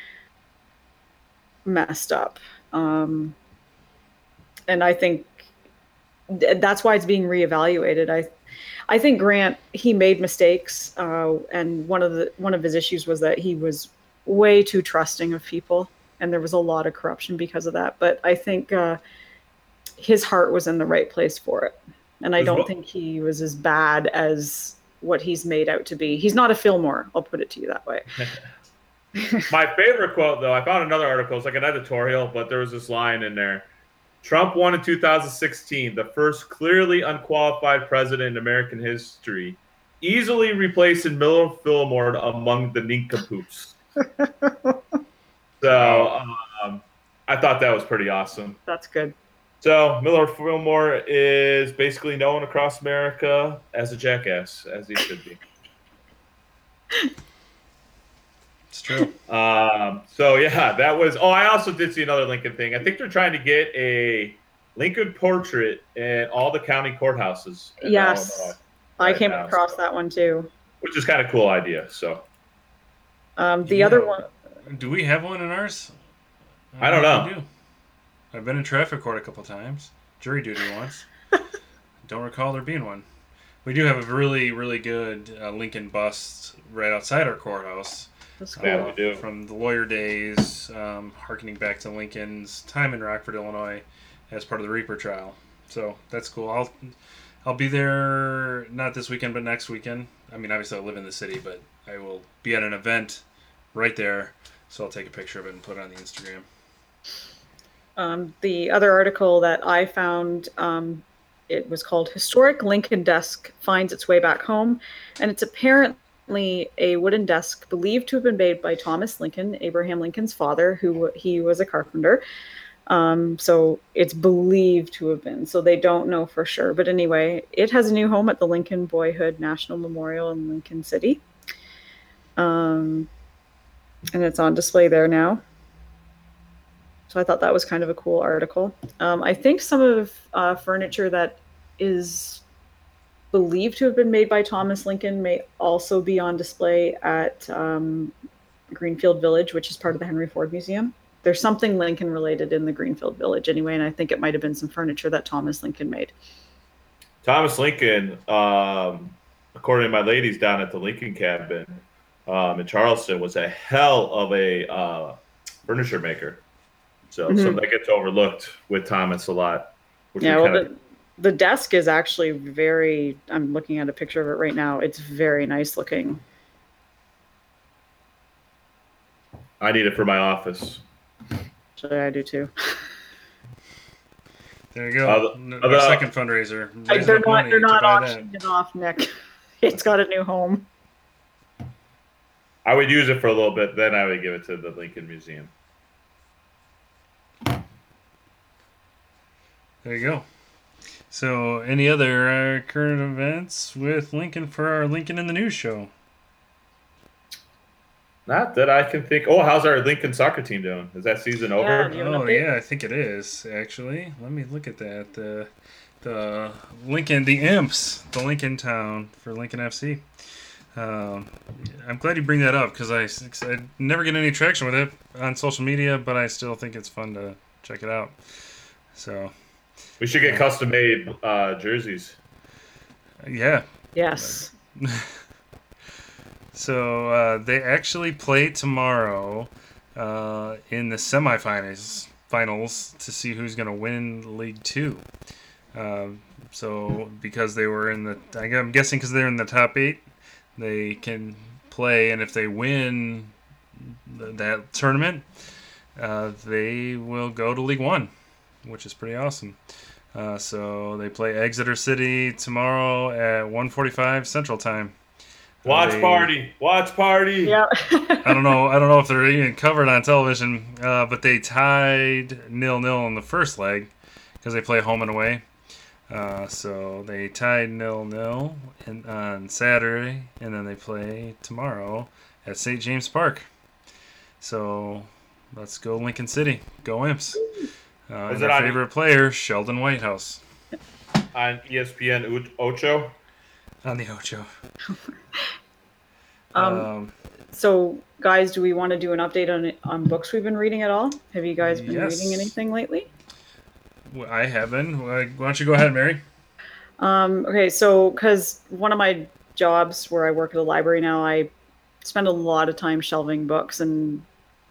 Speaker 6: messed up. Um, and I think th- that's why it's being reevaluated. I, I think Grant he made mistakes, uh, and one of the one of his issues was that he was way too trusting of people, and there was a lot of corruption because of that. But I think uh, his heart was in the right place for it, and I don't
Speaker 7: well-
Speaker 6: think he was as bad as what he's made out to be. He's not a Fillmore. I'll put it to you that way.
Speaker 7: My favorite quote, though, I found another article. It's like an editorial, but there was this line in there. Trump won in 2016, the first clearly unqualified president in American history, easily replacing Miller Fillmore among the nincompoops. so um, I thought that was pretty awesome.
Speaker 6: That's good.
Speaker 7: So Miller Fillmore is basically known across America as a jackass, as he should be.
Speaker 1: It's true.
Speaker 7: Um, so yeah, that was. Oh, I also did see another Lincoln thing. I think they're trying to get a Lincoln portrait in all the county courthouses. in
Speaker 6: Yes.
Speaker 7: Illinois,
Speaker 6: I
Speaker 7: Right
Speaker 6: came
Speaker 7: now,
Speaker 6: across
Speaker 7: so-
Speaker 6: that one too.
Speaker 7: which is kind of cool idea. So
Speaker 6: Um, the
Speaker 1: Yeah.
Speaker 6: other one,
Speaker 1: Do we have one in ours?
Speaker 7: I don't
Speaker 1: think
Speaker 7: know.
Speaker 1: we do. I've been in traffic court a couple times, jury duty once. don't recall there being one. We do have a really, really good uh, Lincoln bust right outside our courthouse.
Speaker 6: that's
Speaker 1: uh,
Speaker 6: cool.
Speaker 7: Yeah, we do.
Speaker 1: From the lawyer days, um, harkening back to Lincoln's time in Rockford, Illinois, as part of the Reaper trial. So that's cool. I'll I'll be there not this weekend, but next weekend. I mean, obviously I live in the city, but I will be at an event right there, so I'll take a picture of it and put it on the Instagram.
Speaker 6: Um, the other article that I found, um, it was called "Historic Lincoln Desk Finds Its Way Back Home," and it's apparently a wooden desk believed to have been made by Thomas Lincoln, Abraham Lincoln's father, who he was a carpenter. Um, so it's believed to have been. So they don't know for sure. But anyway, it has a new home at the Lincoln Boyhood National Memorial in Lincoln City. Um, and it's on display there now. So I thought that was kind of a cool article. Um, I think some of uh, furniture that is believed to have been made by Thomas Lincoln may also be on display at um, Greenfield Village, which is part of the Henry Ford Museum. There's something Lincoln related in the Greenfield Village anyway, and I think it might have been some furniture that Thomas Lincoln made.
Speaker 7: Thomas Lincoln, um, according to my ladies down at the Lincoln Cabin um, in Charleston, was a hell of a uh, furniture maker. So
Speaker 6: Mhm.
Speaker 7: something that gets overlooked with Thomas a lot. Which
Speaker 6: Yeah, well,
Speaker 7: kinda-
Speaker 6: the, the desk is actually very. I'm looking at a picture of it right now. It's very nice looking.
Speaker 7: I need it for my office.
Speaker 6: Actually, I do too.
Speaker 1: There you go.
Speaker 7: Uh,
Speaker 1: N-
Speaker 7: uh,
Speaker 1: second fundraiser.
Speaker 6: Like, they're not. They're not auctioning it off, Nick. It's got a new home.
Speaker 7: I would use it for a little bit, then I would give it to the Lincoln Museum.
Speaker 1: There you go. So, any other uh, current events with Lincoln for our Lincoln in the News show?
Speaker 7: Not that I can think. Oh, how's our Lincoln soccer team doing? Is that season
Speaker 6: Yeah,
Speaker 7: over?
Speaker 6: do you have an
Speaker 1: Oh yeah, I think it is actually. Let me look at that. The the Lincoln, the Imps, the Lincoln Town for Lincoln FC. Um, I'm glad you bring that up because I, 'cause I never get any traction with it on social media, but I still think it's fun to check it out. So
Speaker 7: We should get custom made uh, jerseys.
Speaker 1: yeah,
Speaker 6: Yes.
Speaker 1: So uh, they actually play tomorrow uh, in the semifinals finals to see who's going to win League Two. Um, so because they were in the, I'm guessing because they're in the top eight, they can play, and if they win th- that tournament, uh, they will go to League One, which is pretty awesome. Uh, so they play Exeter City tomorrow at 1:45 Central Time.
Speaker 7: Watch
Speaker 1: They-
Speaker 7: party. Watch party.
Speaker 6: Yeah.
Speaker 1: I don't know. I don't know if they're even covered on television, uh, but they tied nil nil in the first leg because they play home and away. Uh, so they tied nil nil in, on Saturday, and then they play tomorrow at St. James Park. So let's go Lincoln City. Go Imps. Uh,
Speaker 7: Is
Speaker 1: and
Speaker 7: it
Speaker 1: our
Speaker 7: on-
Speaker 1: favorite player, Sheldon Whitehouse,
Speaker 7: On ESPN U- Ocho.
Speaker 1: on the Ocho.
Speaker 6: Um,
Speaker 1: Um,
Speaker 6: so, guys, do we want to do an update on on books we've been reading at all? Have you guys been
Speaker 1: Yes.
Speaker 6: reading anything lately?
Speaker 1: I have been. Uh, Why don't you go ahead, Mary?
Speaker 6: Um, okay, so because one of my jobs where I work at a library now, I spend a lot of time shelving books and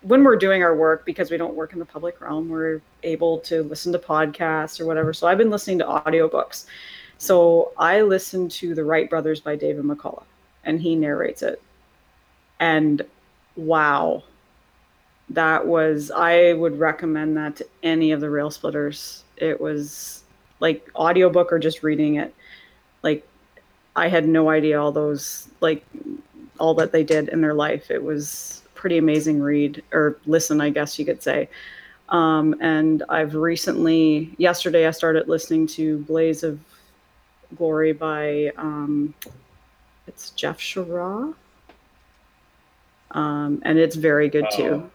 Speaker 6: when we're doing our work because we don't work in the public realm we're able to listen to podcasts or whatever so i've been listening to audiobooks so i listened to the wright brothers by david mccullough and he narrates it and wow that was i would recommend that to any of the rail splitters it was like audiobook or just reading it. Like i had no idea all those like all that they did in their life. It was pretty amazing read or listen i guess you could say. Um, and i've recently yesterday i started listening to blaze of glory by um, it's jeff Shaara. Um, and it's very good too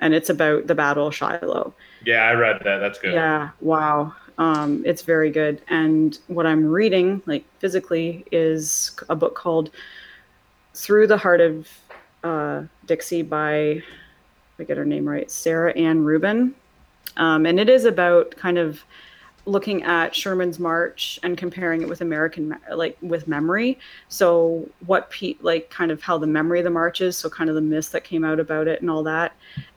Speaker 6: and it's about the battle of shiloh
Speaker 7: Yeah, I read that. That's good.
Speaker 6: yeah, wow. Um, it's very good. And what I'm reading, like physically, is a book called Through the Heart of uh, Dixie by, if I get her name right, Sarah Anne Rubin. Um, and it is about kind of looking at Sherman's March and comparing it with American, like with memory. So what, pe- like kind of how the memory of the march is. So kind of the myths that came out about it and all that.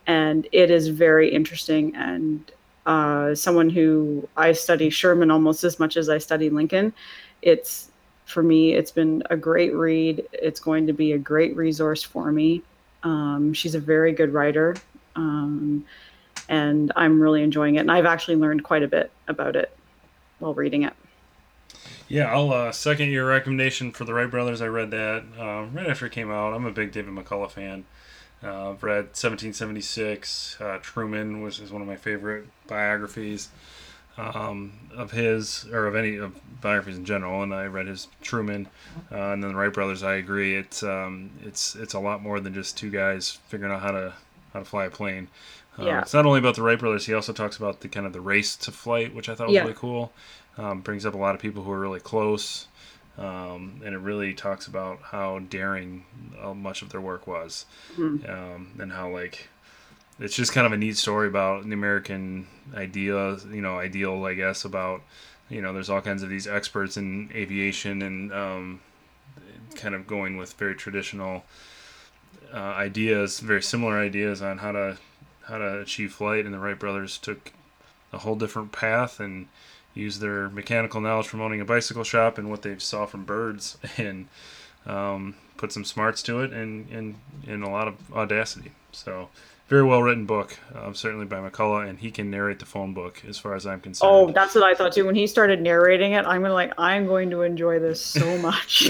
Speaker 6: And it is very interesting and uh, someone who I study Sherman almost as much as I study Lincoln. It's for me, it's been a great read. It's going to be a great resource for me. Um, she's a very good writer, um, and I'm really enjoying it. And I've actually learned quite a bit about it while reading it.
Speaker 1: Yeah, I'll uh, second your recommendation for the Wright Brothers. I read that um, right after it came out. I'm a big David McCullough fan. Uh, I've read 1776. Uh, Truman was is one of my favorite biographies um, of his, or of any of biographies in general. And I read his Truman, uh, and then the Wright Brothers. I agree. It's um, it's it's a lot more than just two guys figuring out how to how to fly a plane. Um,
Speaker 6: Yeah.
Speaker 1: It's not only about the Wright brothers. He also talks about the kind of the race to flight, which I thought was
Speaker 6: Yeah.
Speaker 1: really cool. Um, brings up a lot of people who are really close, um, and it really talks about how daring uh, much of their work was, um, and how like it's just kind of a neat story about the American idea, you know, ideal, I guess, about you know, there's all kinds of these experts in aviation and um, kind of going with very traditional uh, ideas, very similar ideas on how to how to achieve flight, and the Wright brothers took a whole different path and used their mechanical knowledge from owning a bicycle shop and what they saw from birds and um, put some smarts to it and, and, and a lot of audacity. So, very well written book, um, certainly by McCullough, and he can narrate the phone book as far as I'm concerned.
Speaker 6: Oh, that's what I thought too. When he started narrating it, I'm gonna like, I'm going to enjoy this so much.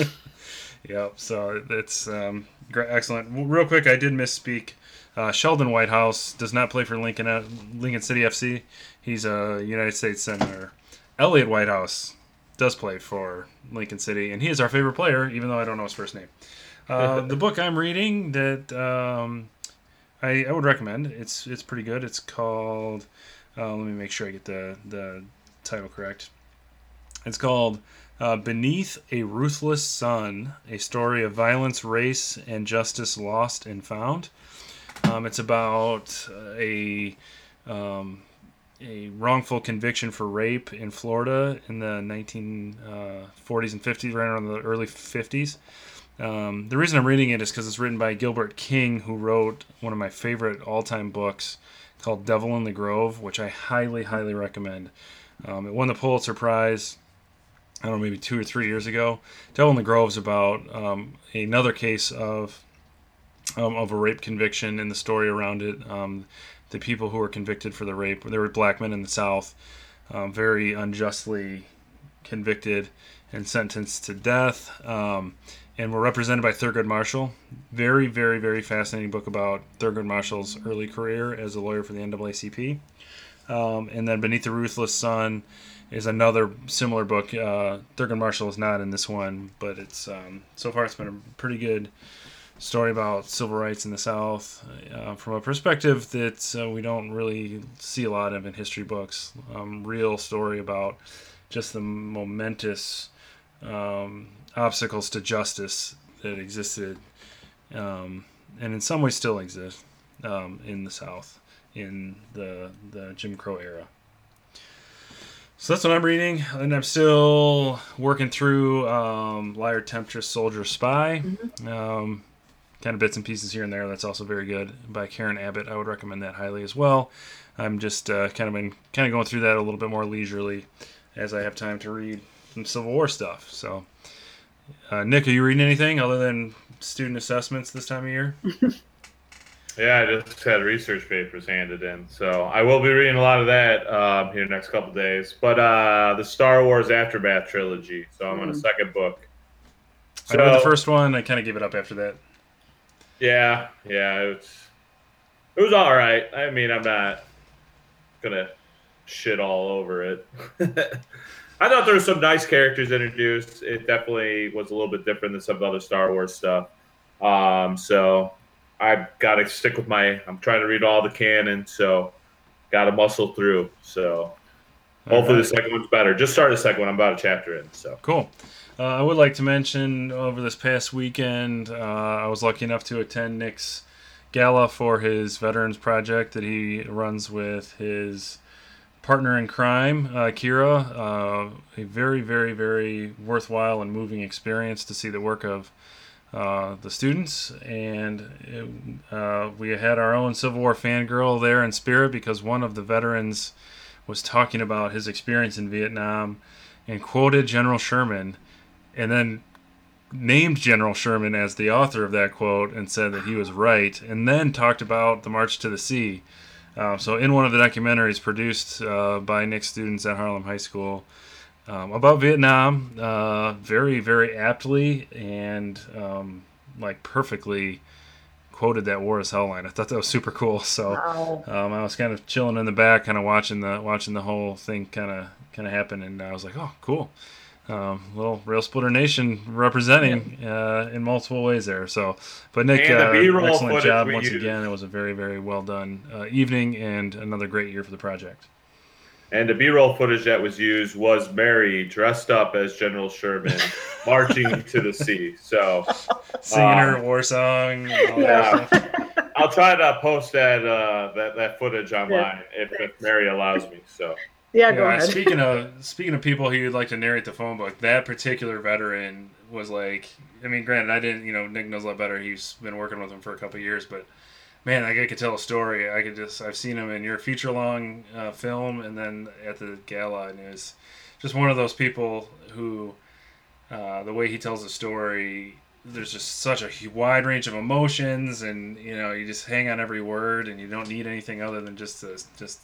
Speaker 1: Yep. So it's um, great, excellent. Real quick, I did misspeak. Uh, Sheldon Whitehouse does not play for Lincoln uh, Lincoln City FC. He's a United States senator. Elliott Whitehouse does play for Lincoln City, and he is our favorite player, even though I don't know his first name. Uh, the book I'm reading that um, I, I would recommend. It's it's pretty good. It's called. Uh, let me make sure I get the the title correct. It's called uh, Beneath a Ruthless Sun A Story of Violence, Race, and Justice Lost and Found. Um, it's about uh, a, um, a wrongful conviction for rape in Florida in the 1940s and 50s, right around the early 50s. Um, the reason I'm reading it is because it's written by Gilbert King, who wrote one of my favorite all time books called Devil in the Grove, which I highly, highly recommend. Um, it won the Pulitzer Prize. I don't know, maybe two or three years ago. Devil in the Grove is about um, another case of um, of a rape conviction and the story around it. Um, the people who were convicted for the rape, there were black men in the South, um, very unjustly convicted and sentenced to death, um, and were represented by Thurgood Marshall. Very, very, very fascinating book about Thurgood Marshall's early career as a lawyer for the NAACP. Um, and then Beneath the Ruthless Sun is another similar book. Uh, Thurgood Marshall is not in this one, but it's um, so far it's been a pretty good story about civil rights in the South uh, from a perspective that uh, we don't really see a lot of in history books. Um, real story about just the momentous um, obstacles to justice that existed, um, and in some ways still exist um, in the South in the the Jim Crow era. So that's what I'm reading, and I'm still working through um, Liar, Temptress, Soldier, Spy. Um, kind of bits and pieces here and there. That's also very good by Karen Abbott. I would recommend that highly as well. I'm just uh, kind of been kind of going through that a little bit more leisurely as I have time to read some Civil War stuff. So, uh, Nick, are you reading anything other than student assessments this time of year?
Speaker 7: Yeah, I just had research papers handed in, so I will be reading a lot of that um, here next couple days. But uh, the Star Wars Aftermath trilogy, so I'm on a second book.
Speaker 1: I read the first one. I kind of gave it up after that.
Speaker 7: Yeah, yeah, it was it was all right. I mean, I'm not gonna shit all over it. I thought there were some nice characters introduced. It definitely was a little bit different than some of the other Star Wars stuff. Um, so I've got to stick with my. I'm trying to read all the canon, so got to muscle through. So hopefully the second one's better. Just started the second one. I'm about a chapter in. So
Speaker 1: Cool. Uh, I would like to mention over this past weekend, uh, I was lucky enough to attend Nick's gala for his Veterans Project that he runs with his partner in crime, uh, Kira. Uh, a very, very, very worthwhile and moving experience to see the work of uh, the students. And it, uh, we had our own Civil War fangirl there in spirit because one of the veterans was talking about his experience in Vietnam and quoted General Sherman and then named General Sherman as the author of that quote and said that he was right, and then talked about the March to the Sea. Um, so, in one of the documentaries produced uh, by Nick students at Harlem High School um, about Vietnam, uh, very, very aptly and um, like perfectly quoted that war is hell line. I thought that was super cool. So um, I was kind of chilling in the back, kind of watching the watching the whole thing kind of kind of happen, and I was like, oh, cool. Um, little Rail Splitter Nation representing uh, in multiple ways there. So, but Nick, uh, excellent job once
Speaker 7: used.
Speaker 1: again. It was a very, very well done uh, evening and another great year for the project.
Speaker 7: And the B-roll footage that was used was Mary dressed up as General Sherman marching to the sea. So
Speaker 1: Singing
Speaker 7: Um,
Speaker 1: her war song. and all that
Speaker 7: Yeah.
Speaker 1: stuff.
Speaker 7: I'll try to post that uh, that that footage online if, if Mary allows me. So
Speaker 6: Yeah, go
Speaker 1: Yeah,
Speaker 6: ahead.
Speaker 1: speaking of speaking of people who would like to narrate the phone book, that particular veteran was like, I mean, granted, I didn't, you know, Nick knows a lot better. He's been working with him for a couple of years, but man, like, I could tell a story. I could just, I've seen him in your feature long uh, film, and then at the gala, and it was just one of those people who, uh, the way he tells a story. There's just such a wide range of emotions, and you know you just hang on every word, and you don't need anything other than just to, just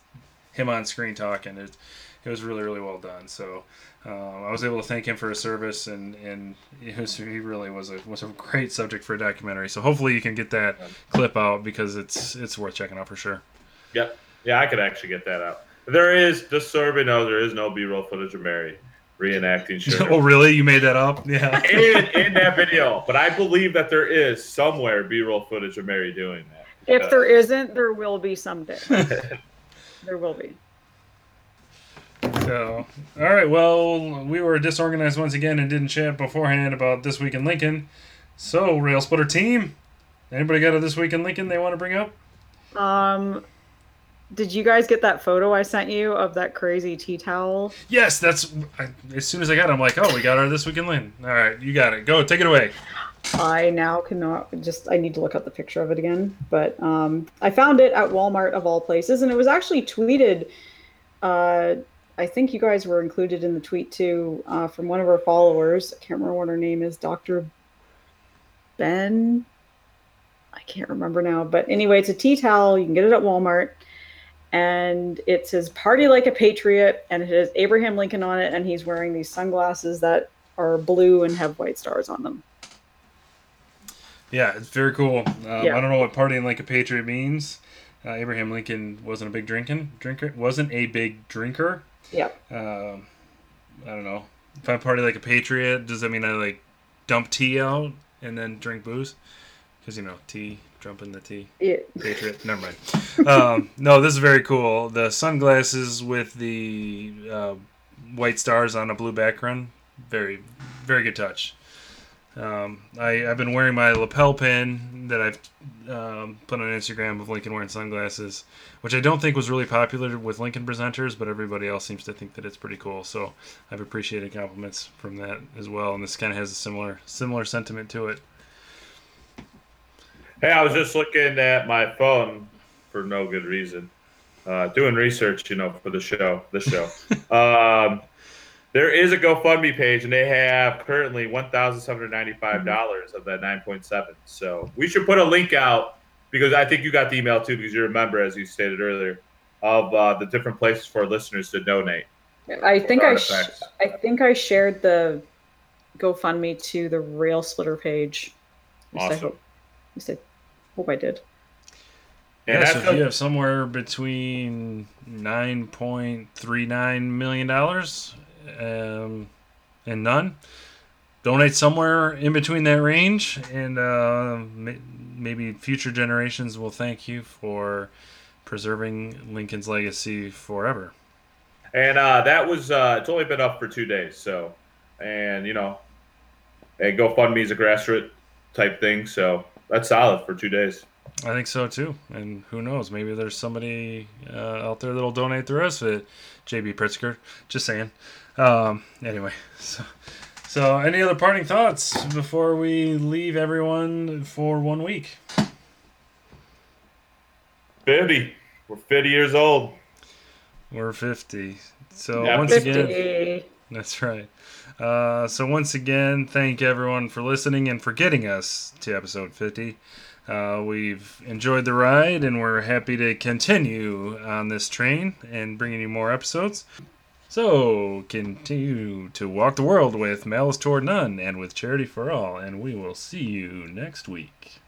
Speaker 1: him on screen talking. It, it was really really well done. So um, I was able to thank him for his service, and and it was, he really was a was a great subject for a documentary. So hopefully you can get that clip out because it's it's worth checking out for sure.
Speaker 7: yeah, yeah, I could actually get that out. There is just so everybody knows there is no B-roll footage of Mary reenacting
Speaker 1: oh really? You made that up? Yeah.
Speaker 7: in in that video, but I believe that there is somewhere B-roll footage of Mary doing that.
Speaker 6: If there isn't, there will be someday. There will be.
Speaker 1: So, all right. Well, we were disorganized once again and didn't chat beforehand about this week in Lincoln. So, Rail Splitter team, anybody got a this week in Lincoln they want to bring up?
Speaker 6: Um, did you guys get that photo I sent you of that crazy tea towel?
Speaker 1: Yes, that's. I, as soon as I got it, I'm like, oh, we got our this week in Lincoln. All right, you got it. Go, take it away.
Speaker 6: I now cannot just I need to look up the picture of it again. But um, I found it at Walmart of all places, and it was actually tweeted. Uh, I think you guys were included in the tweet too uh, from one of our followers. I can't remember what her name is, Doctor Ben. I can't remember now, but anyway, it's a tea towel. You can get it at Walmart, and it says "Party like a Patriot," and it has Abraham Lincoln on it, and he's wearing these sunglasses that are blue and have white stars on them.
Speaker 1: Yeah, it's very cool. Um,
Speaker 6: Yeah.
Speaker 1: I don't know what partying like a patriot means. Uh, Abraham Lincoln wasn't a big drinking drinker. Wasn't a big drinker.
Speaker 6: Yeah.
Speaker 1: Um, I don't know. If I party like a patriot, does that mean I like dump tea out and then drink booze? Because you know, tea, jumping the tea.
Speaker 6: It,
Speaker 1: Patriot. Never mind. Um, no, this is very cool. The sunglasses with the uh, white stars on a blue background. Very, very good touch. Um, I, I've been wearing my lapel pin that I've um, put on Instagram of Lincoln wearing sunglasses, which I don't think was really popular with Lincoln presenters, but everybody else seems to think that it's pretty cool. So I've appreciated compliments from that as well, and this kind of has a similar similar sentiment to it.
Speaker 7: Hey, I was just looking at my phone for no good reason, uh, doing research, you know, for the show. The show. um, there is a GoFundMe page, and they have currently one thousand seven hundred ninety-five dollars of that nine point seven. So we should put a link out because I think you got the email too, because you remember, as you stated earlier, of uh, the different places for listeners to donate.
Speaker 6: I think I, sh- I think I shared the GoFundMe to the Rail Splitter page. At least I
Speaker 7: Awesome.
Speaker 6: hope, at least I hope I did.
Speaker 7: And
Speaker 1: yeah, so if you have somewhere between nine point three nine million dollars um, and none, donate somewhere in between that range, and uh, ma- maybe future generations will thank you for preserving Lincoln's legacy forever.
Speaker 7: And uh, that was uh, it's only been up for two days, so and you know, and GoFundMe is a grassroots type thing, so that's solid for two days.
Speaker 1: I think so too, and who knows? Maybe there's somebody uh, out there that'll donate the rest of it. JB Pritzker, just saying. Um, anyway, so so any other parting thoughts before we leave everyone for one week?
Speaker 7: Fifty, we're fifty years old.
Speaker 1: We're 50. So
Speaker 7: Yeah,
Speaker 1: once
Speaker 6: 50.
Speaker 1: again, that's right. Uh, so once again, thank everyone for listening and for getting us to episode 50. Uh, we've enjoyed the ride and we're happy to continue on this train and bringing you more episodes. So continue to walk the world with Malice Toward None and with Charity for All, and we will see you next week.